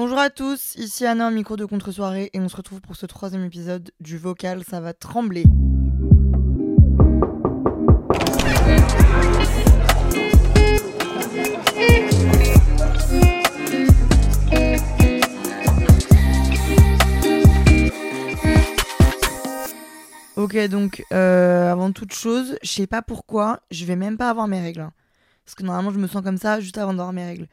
Bonjour à tous, ici Anna micro de Contre-soirée et on se retrouve pour ce troisième épisode du vocal Ça va trembler. Ok, donc euh, avant toute chose, je sais pas pourquoi, je vais même pas avoir mes règles. hein. Parce que normalement, je me sens comme ça juste avant d'avoir mes règles.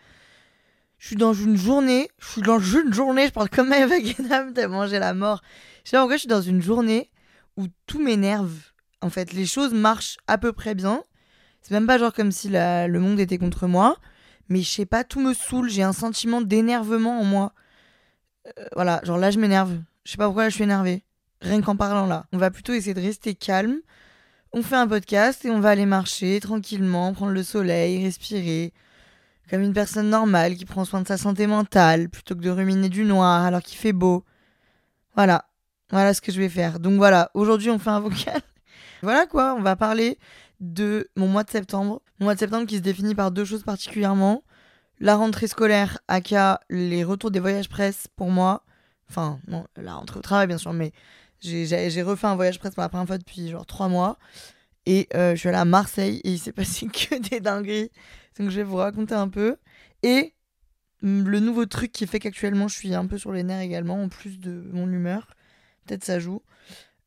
Je suis dans une journée, je suis dans une journée, je parle comme Eva Guénam, tellement j'ai la mort. Je sais pas pourquoi je suis dans une journée où tout m'énerve. En fait, les choses marchent à peu près bien. C'est même pas genre comme si la- le monde était contre moi. Mais je sais pas, tout me saoule, j'ai un sentiment d'énervement en moi. Euh, voilà, genre là, je m'énerve. Je sais pas pourquoi là, je suis énervée. Rien qu'en parlant là. On va plutôt essayer de rester calme. On fait un podcast et on va aller marcher tranquillement, prendre le soleil, respirer. Comme une personne normale qui prend soin de sa santé mentale plutôt que de ruminer du noir alors qu'il fait beau. Voilà. Voilà ce que je vais faire. Donc voilà, aujourd'hui on fait un vocal. voilà quoi, on va parler de mon mois de septembre. Mon mois de septembre qui se définit par deux choses particulièrement. La rentrée scolaire, aka les retours des voyages presse pour moi. Enfin, non, la rentrée au travail bien sûr, mais j'ai- refait un voyage presse pour la première fois depuis genre trois mois. Et euh, je suis allée à Marseille et il s'est passé que des dingueries. Donc je vais vous raconter un peu. Et le nouveau truc qui fait qu'actuellement je suis un peu sur les nerfs également, en plus de mon humeur, peut-être ça joue,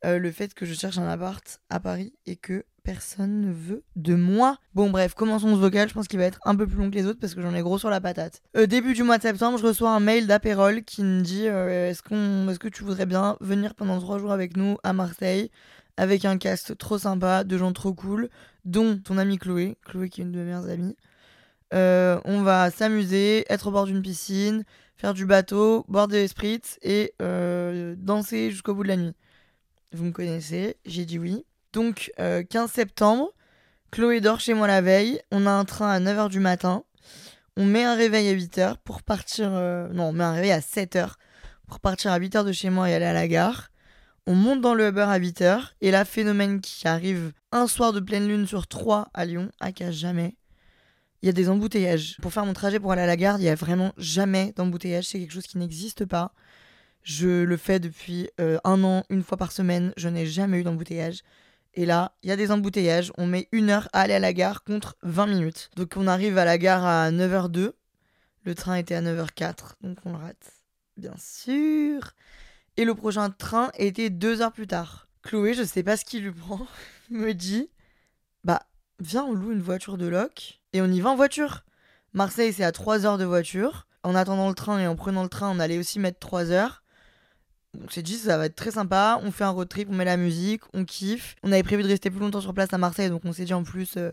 euh, le fait que je cherche un appart à Paris et que personne ne veut de moi. Bon bref, commençons ce vocal, je pense qu'il va être un peu plus long que les autres parce que j'en ai gros sur la patate. Euh, début du mois de septembre, je reçois un mail d'Apérol qui me dit euh, est-ce qu'on, est-ce que tu voudrais bien venir pendant trois jours avec nous à Marseille avec un cast trop sympa, de gens trop cool, dont ton amie Chloé, Chloé qui est une de mes meilleures amies. Euh, on va s'amuser, être au bord d'une piscine, faire du bateau, boire des spritz et euh, danser jusqu'au bout de la nuit. Vous me connaissez, j'ai dit oui. Donc, euh, 15 septembre, Chloé dort chez moi la veille. On a un train à 9h du matin. On met un réveil à 8h pour partir. euh, Non, on met un réveil à 7h pour partir à 8h de chez moi et aller à la gare. On monte dans le Uber à 8h. Et là, phénomène qui arrive un soir de pleine lune sur 3 à Lyon, à qu'à jamais. Il y a des embouteillages. Pour faire mon trajet pour aller à la gare, il y a vraiment jamais d'embouteillage. C'est quelque chose qui n'existe pas. Je le fais depuis euh, un an, une fois par semaine. Je n'ai jamais eu d'embouteillage. Et là, il y a des embouteillages. On met une heure à aller à la gare contre 20 minutes. Donc on arrive à la gare à 9h02. Le train était à 9h04, donc on le rate. Bien sûr. Et le prochain train était deux heures plus tard. Chloé, je sais pas ce qui lui prend, me dit viens, on loue une voiture de loc et on y va en voiture. Marseille, c'est à 3 heures de voiture. En attendant le train et en prenant le train, on allait aussi mettre 3 heures. On s'est dit, ça va être très sympa. On fait un road trip, on met la musique, on kiffe. On avait prévu de rester plus longtemps sur place à Marseille, donc on s'est dit en plus, euh,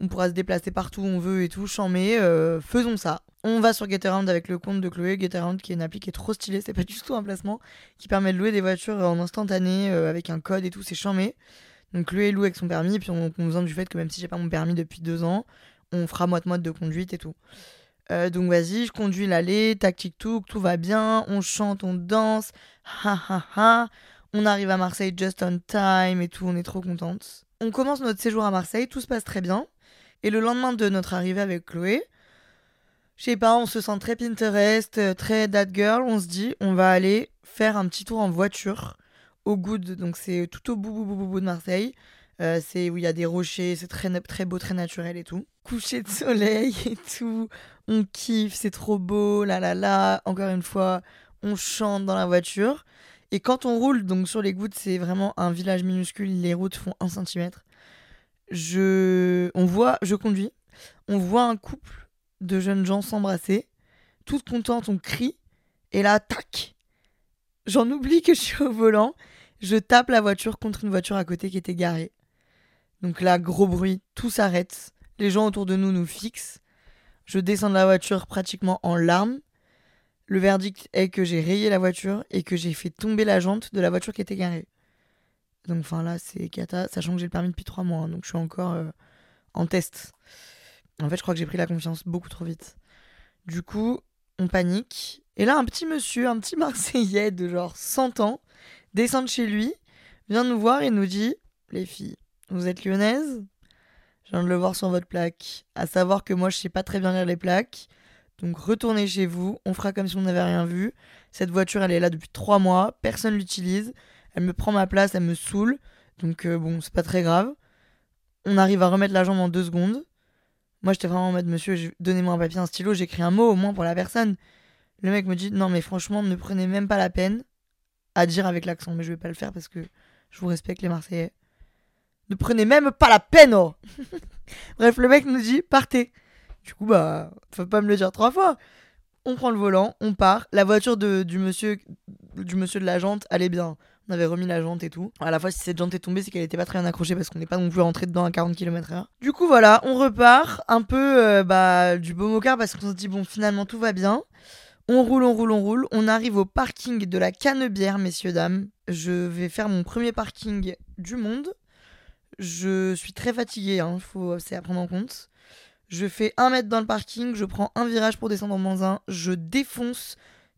on pourra se déplacer partout où on veut et tout. Chambé, euh, faisons ça. On va sur Getaround avec le compte de Chloé. Getaround qui est une appli qui est trop stylée, c'est pas du tout un placement, qui permet de louer des voitures en instantané euh, avec un code et tout, c'est chambé. Donc Chloé loue avec son permis, et puis on, on du fait que même si j'ai pas mon permis depuis deux ans, on fera moite-moite de conduite et tout. Euh, donc vas-y, je conduis l'allée, tac tic touc, tout va bien, on chante, on danse, ha ha ha. On arrive à Marseille just on time et tout, on est trop contente. On commence notre séjour à Marseille, tout se passe très bien. Et le lendemain de notre arrivée avec Chloé, je sais pas, on se sent très Pinterest, euh, très that girl, on se dit on va aller faire un petit tour en voiture au Good, donc c'est tout au bout, de Marseille. Euh, c'est où il y a des rochers, c'est très, très beau, très naturel et tout. Coucher de soleil et tout, on kiffe, c'est trop beau, là là là. Encore une fois, on chante dans la voiture. Et quand on roule, donc sur les gouttes, c'est vraiment un village minuscule, les routes font un centimètre. Je, on voit, je conduis, on voit un couple de jeunes gens s'embrasser, toutes contentes, on crie, et là, tac, j'en oublie que je suis au volant, je tape la voiture contre une voiture à côté qui était garée. Donc là, gros bruit, tout s'arrête, les gens autour de nous nous fixent. Je descends de la voiture pratiquement en larmes. Le verdict est que j'ai rayé la voiture et que j'ai fait tomber la jante de la voiture qui était garée. Donc, enfin là, c'est cata, sachant que j'ai le permis depuis trois mois, hein, donc je suis encore euh, en test. En fait, je crois que j'ai pris la confiance beaucoup trop vite. Du coup, on panique. Et là, un petit monsieur, un petit Marseillais de genre 100 ans, descend de chez lui, vient nous voir et nous dit Les filles, vous êtes lyonnaises? Je viens de le voir sur votre plaque. À savoir que moi, je sais pas très bien lire les plaques. Donc retournez chez vous, on fera comme si on n'avait rien vu. Cette voiture, elle est là depuis trois mois, personne l'utilise. Elle me prend ma place, elle me saoule. Donc euh, bon, c'est pas très grave. On arrive à remettre la jambe en deux secondes. Moi, j'étais vraiment en mode, monsieur, donnez-moi un papier, un stylo, j'écris un mot au moins pour la personne. Le mec me dit, non, mais franchement, ne prenez même pas la peine à dire avec l'accent, mais je vais pas le faire parce que je vous respecte, les Marseillais. Ne prenez même pas la peine, oh Bref, le mec nous dit, partez. Du coup, bah, faut pas me le dire trois fois. On prend le volant, on part. La voiture de, du monsieur du monsieur de la jante allait bien. On avait remis la jante et tout. À la fois, si cette jante est tombée, c'est qu'elle était pas très bien accrochée parce qu'on n'est pas non plus rentré dedans à 40 km/h. Du coup, voilà, on repart un peu euh, bah, du beau mocard parce qu'on se dit, bon, finalement, tout va bien. On roule, on roule, on roule. On arrive au parking de la Canebière, messieurs, dames. Je vais faire mon premier parking du monde. Je suis très fatiguée, hein, c'est à prendre en compte. Je fais un mètre dans le parking, je prends un virage pour descendre en moins un, je défonce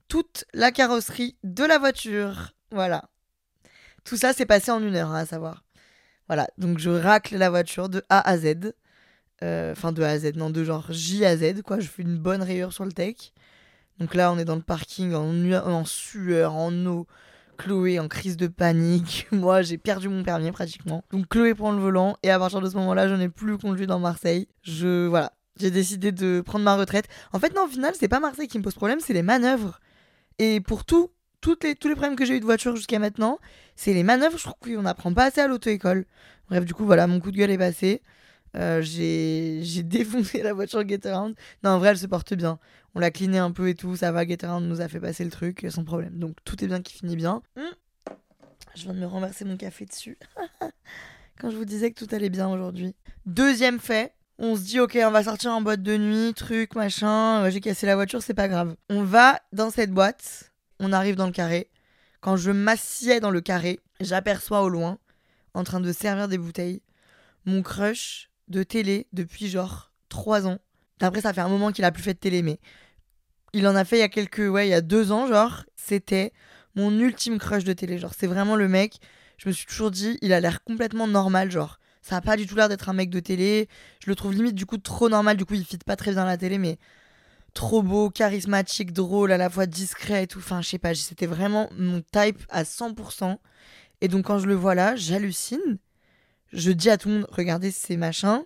toute la carrosserie de la voiture. Voilà. Tout ça s'est passé en une heure, hein, à savoir. Voilà, donc je racle la voiture de A à Z. Euh, enfin, de A à Z, non, de genre J à Z, quoi. Je fais une bonne rayure sur le tech. Donc là, on est dans le parking en, sueur, en eau. Chloé en crise de panique. Moi, j'ai perdu mon permis pratiquement. Donc Chloé prend le volant et à partir de ce moment-là, je n'ai plus conduit dans Marseille. Je voilà, j'ai décidé de prendre ma retraite. En fait, non, au final, c'est pas Marseille qui me pose problème, c'est les manœuvres. Et pour tout, toutes les, tous les problèmes que j'ai eu de voiture jusqu'à maintenant, c'est les manœuvres. Je trouve qu'on n'apprend pas assez à l'auto-école. Bref, du coup, voilà, mon coup de gueule est passé. Euh, j'ai défoncé la voiture Getaround. Non, en vrai, elle se porte bien. On l'a cleané un peu et tout, ça va. Getaround nous a fait passer le truc sans problème. Donc tout est bien qui finit bien. Hum. Je viens de me renverser mon café dessus. Quand je vous disais que tout allait bien aujourd'hui. Deuxième fait, on se dit ok on va sortir en boîte de nuit, truc, machin, j'ai cassé la voiture, c'est pas grave. On va dans cette boîte, on arrive dans le carré. Quand je m'assieds dans le carré, j'aperçois au loin, en train de servir des bouteilles, mon crush de télé depuis genre 3 ans. Après, ça fait un moment qu'il a plus fait de télé, mais il en a fait il y a quelques, ouais, il y a deux ans, genre, c'était mon ultime crush de télé. Genre, c'est vraiment le mec, je me suis toujours dit, il a l'air complètement normal, genre. Ça a pas du tout l'air d'être un mec de télé. Je le trouve limite du coup trop normal. Du coup, il fit pas très bien la télé, mais trop beau, charismatique, drôle, à la fois discret et tout. Enfin, je sais pas, c'était vraiment mon type à 100%. Et donc, quand je le vois là, j'hallucine je dis à tout le monde, regardez ces machins.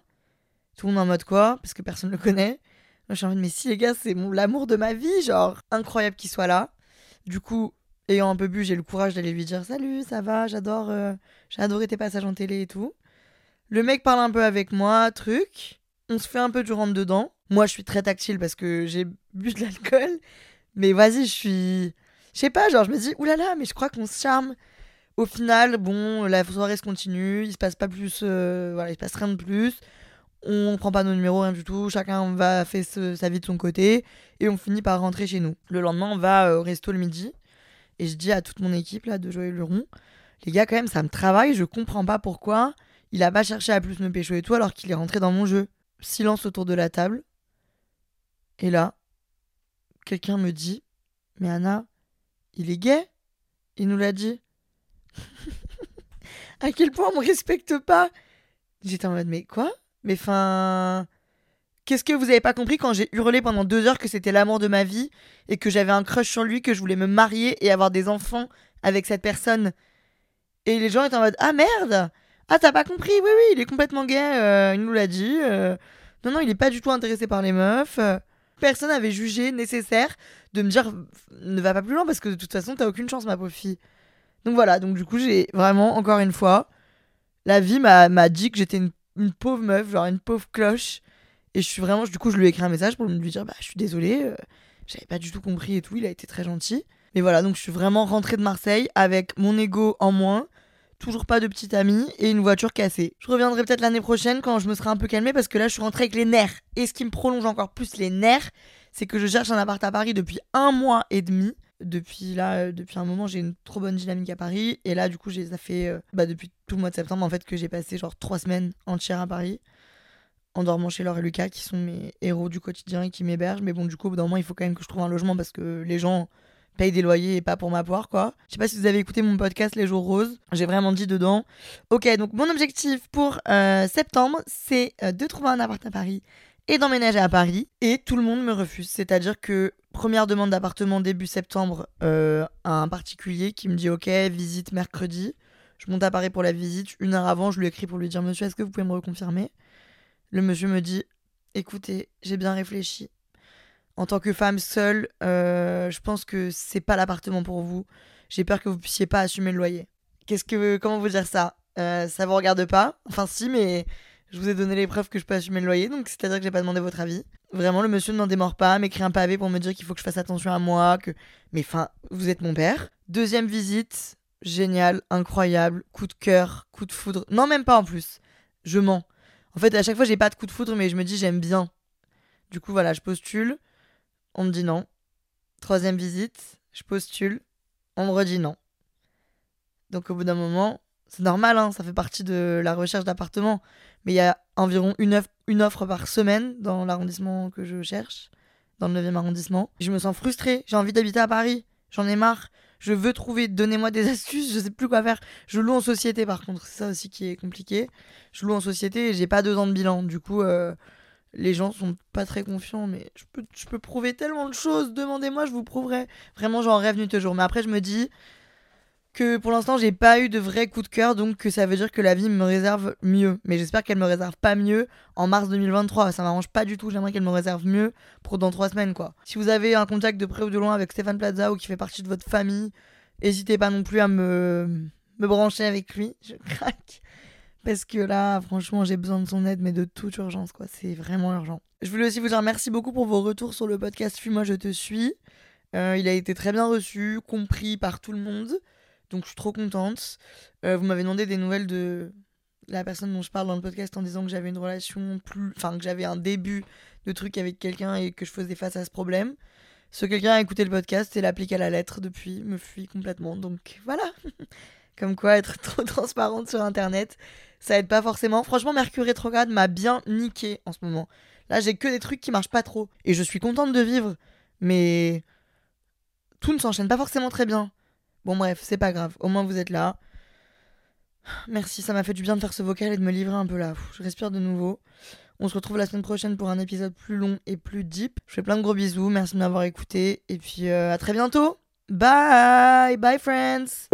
Tout le monde en mode quoi? Parce que personne ne le connaît. Moi, j'ai envie de, mais si les gars, c'est l'amour de ma vie, genre, incroyable qu'il soit là. Du coup, ayant un peu bu, j'ai le courage d'aller lui dire Salut, ça va, j'adore, euh, j'ai adoré tes passages en télé et tout. Le mec parle un peu avec moi, truc. On se fait un peu du rentre dedans. Moi, je suis très tactile parce que j'ai bu de l'alcool. Mais vas-y, je suis. Je sais pas, genre, je me dis Oulala, mais je crois qu'on se charme. Au final, bon, la soirée se continue, il se passe pas plus, euh, voilà, il se passe rien de plus. On prend pas nos numéros, rien du tout. Chacun va faire sa vie de son côté et on finit par rentrer chez nous. Le lendemain, on va au resto le midi et je dis à toute mon équipe là de Joël Leron, les gars, quand même, ça me travaille. Je comprends pas pourquoi il a pas cherché à plus me pécho et tout alors qu'il est rentré dans mon jeu. Silence autour de la table. Et là, quelqu'un me dit, mais Anna, il est gay? Il nous l'a dit à quel point on me respecte pas. J'étais en mode, mais quoi? Mais fin. Qu'est-ce que vous avez pas compris quand j'ai hurlé pendant deux heures que c'était l'amour de ma vie et que j'avais un crush sur lui, que je voulais me marier et avoir des enfants avec cette personne? Et les gens étaient en mode, ah merde Ah, t'as pas compris Oui, oui, il est complètement gay, euh, il nous l'a dit. Euh. non, non, il est pas du tout intéressé par les meufs. Personne n'avait jugé nécessaire de me dire, ne va pas plus loin parce que de toute façon, t'as aucune chance, ma pauvre fille. Donc voilà, donc du coup, j'ai vraiment, encore une fois, la vie m'a dit que j'étais une, pauvre meuf, genre une pauvre cloche. Et je suis vraiment, du coup, je lui ai écrit un message pour lui dire, bah, je suis désolée, euh, j'avais pas du tout compris et tout, il a été très gentil. Mais voilà, donc je suis vraiment rentrée de Marseille avec mon ego en moins, toujours pas de petite amie et une voiture cassée. Je reviendrai peut-être l'année prochaine quand je me serai un peu calmée parce que là je suis rentrée avec les nerfs. Et ce qui me prolonge encore plus les nerfs, c'est que je cherche un appart à Paris depuis un mois et demi. Depuis là, euh, depuis un moment, j'ai une trop bonne dynamique à Paris. Et là, du coup, ça fait euh, bah, depuis tout le mois de septembre en fait que j'ai passé genre trois semaines entières à Paris en dormant chez Laure et Lucas qui sont mes héros du quotidien et qui m'hébergent. Mais bon, du coup, au bout d'un moment, il faut quand même que je trouve un logement parce que les gens payent des loyers et pas pour ma poire, quoi. Je sais pas si vous avez écouté mon podcast Les Jours Roses. J'ai vraiment dit dedans. Ok, donc mon objectif pour euh, septembre, c'est de trouver un appart à Paris et d'emménager à Paris. Et tout le monde me refuse. C'est-à-dire que première demande d'appartement début septembre euh, à un particulier qui me dit ok, visite mercredi. Je monte à Paris pour la visite. Une heure avant, je lui écris pour lui dire Monsieur, est-ce que vous pouvez me reconfirmer? Le monsieur me dit Écoutez, j'ai bien réfléchi. En tant que femme seule, euh, je pense que c'est pas l'appartement pour vous. J'ai peur que vous puissiez pas assumer le loyer. Qu'est-ce que, comment vous dire ça? Euh, Ça vous regarde pas? Enfin si, mais je vous ai donné les preuves que je peux assumer le loyer, donc c'est-à-dire que j'ai pas demandé votre avis. Vraiment, le monsieur n'en démord pas, m'écrit un pavé pour me dire qu'il faut que je fasse attention à moi, que. Mais enfin, vous êtes mon père. Deuxième visite, génial, incroyable, coup de cœur, coup de foudre. Non, même pas en plus. Je mens. En fait, à chaque fois, j'ai pas de coup de foudre, mais je me dis j'aime bien. Du coup, voilà, je postule. On me dit non. Troisième visite, je postule. On me redit non. Donc au bout d'un moment, c'est normal, hein, ça fait partie de la recherche d'appartement. Mais il y a environ une, offre, une offre par semaine dans l'arrondissement que je cherche, dans le 9e arrondissement. Je me sens frustrée, j'ai envie d'habiter à Paris, j'en ai marre. Je veux trouver, donnez-moi des astuces, je sais plus quoi faire. Je loue en société par contre, c'est ça aussi qui est compliqué. Je loue en société et j'ai pas deux ans de bilan. Du coup, euh, les gens sont pas très confiants, mais je peux, prouver tellement de choses. Demandez-moi, je vous prouverai. Vraiment, j'en rêve nuit et jour. Mais après, je me dis que pour l'instant, j'ai pas eu de vrai coup de cœur, donc que ça veut dire que la vie me réserve mieux. Mais j'espère qu'elle me réserve pas mieux en mars 2023. Ça m'arrange pas du tout. J'aimerais qu'elle me réserve mieux pour dans trois semaines, quoi. Si vous avez un contact de près ou de loin avec Stéphane Plaza ou qui fait partie de votre famille, n'hésitez pas non plus à me, me brancher avec lui. Je craque. Parce que là, franchement, j'ai besoin de son aide, mais de toute urgence, quoi. C'est vraiment urgent. Je voulais aussi vous dire merci beaucoup pour vos retours sur le podcast Fuis-moi, je te suis. Euh, il a été très bien reçu, compris par tout le monde. Donc je suis trop contente. Euh, vous m'avez demandé des nouvelles de la personne dont je parle dans le podcast en disant que j'avais une relation plus. Enfin, que j'avais un début de truc avec quelqu'un et que je faisais face à ce problème. Ce quelqu'un a écouté le podcast et l'applique à la lettre depuis, me fuit complètement. Donc voilà. Comme quoi, être trop transparente sur internet, ça aide pas forcément. Franchement, Mercure rétrograde m'a bien niqué en ce moment. Là, j'ai que des trucs qui marchent pas trop. Et je suis contente de vivre. Mais tout ne s'enchaîne pas forcément très bien. Bon, bref, c'est pas grave. Au moins, vous êtes là. Merci, ça m'a fait du bien de faire ce vocal et de me livrer un peu là. Je respire de nouveau. On se retrouve la semaine prochaine pour un épisode plus long et plus deep. Je fais plein de gros bisous. Merci de m'avoir écouté. Et puis, euh, à très bientôt. Bye. Bye, friends.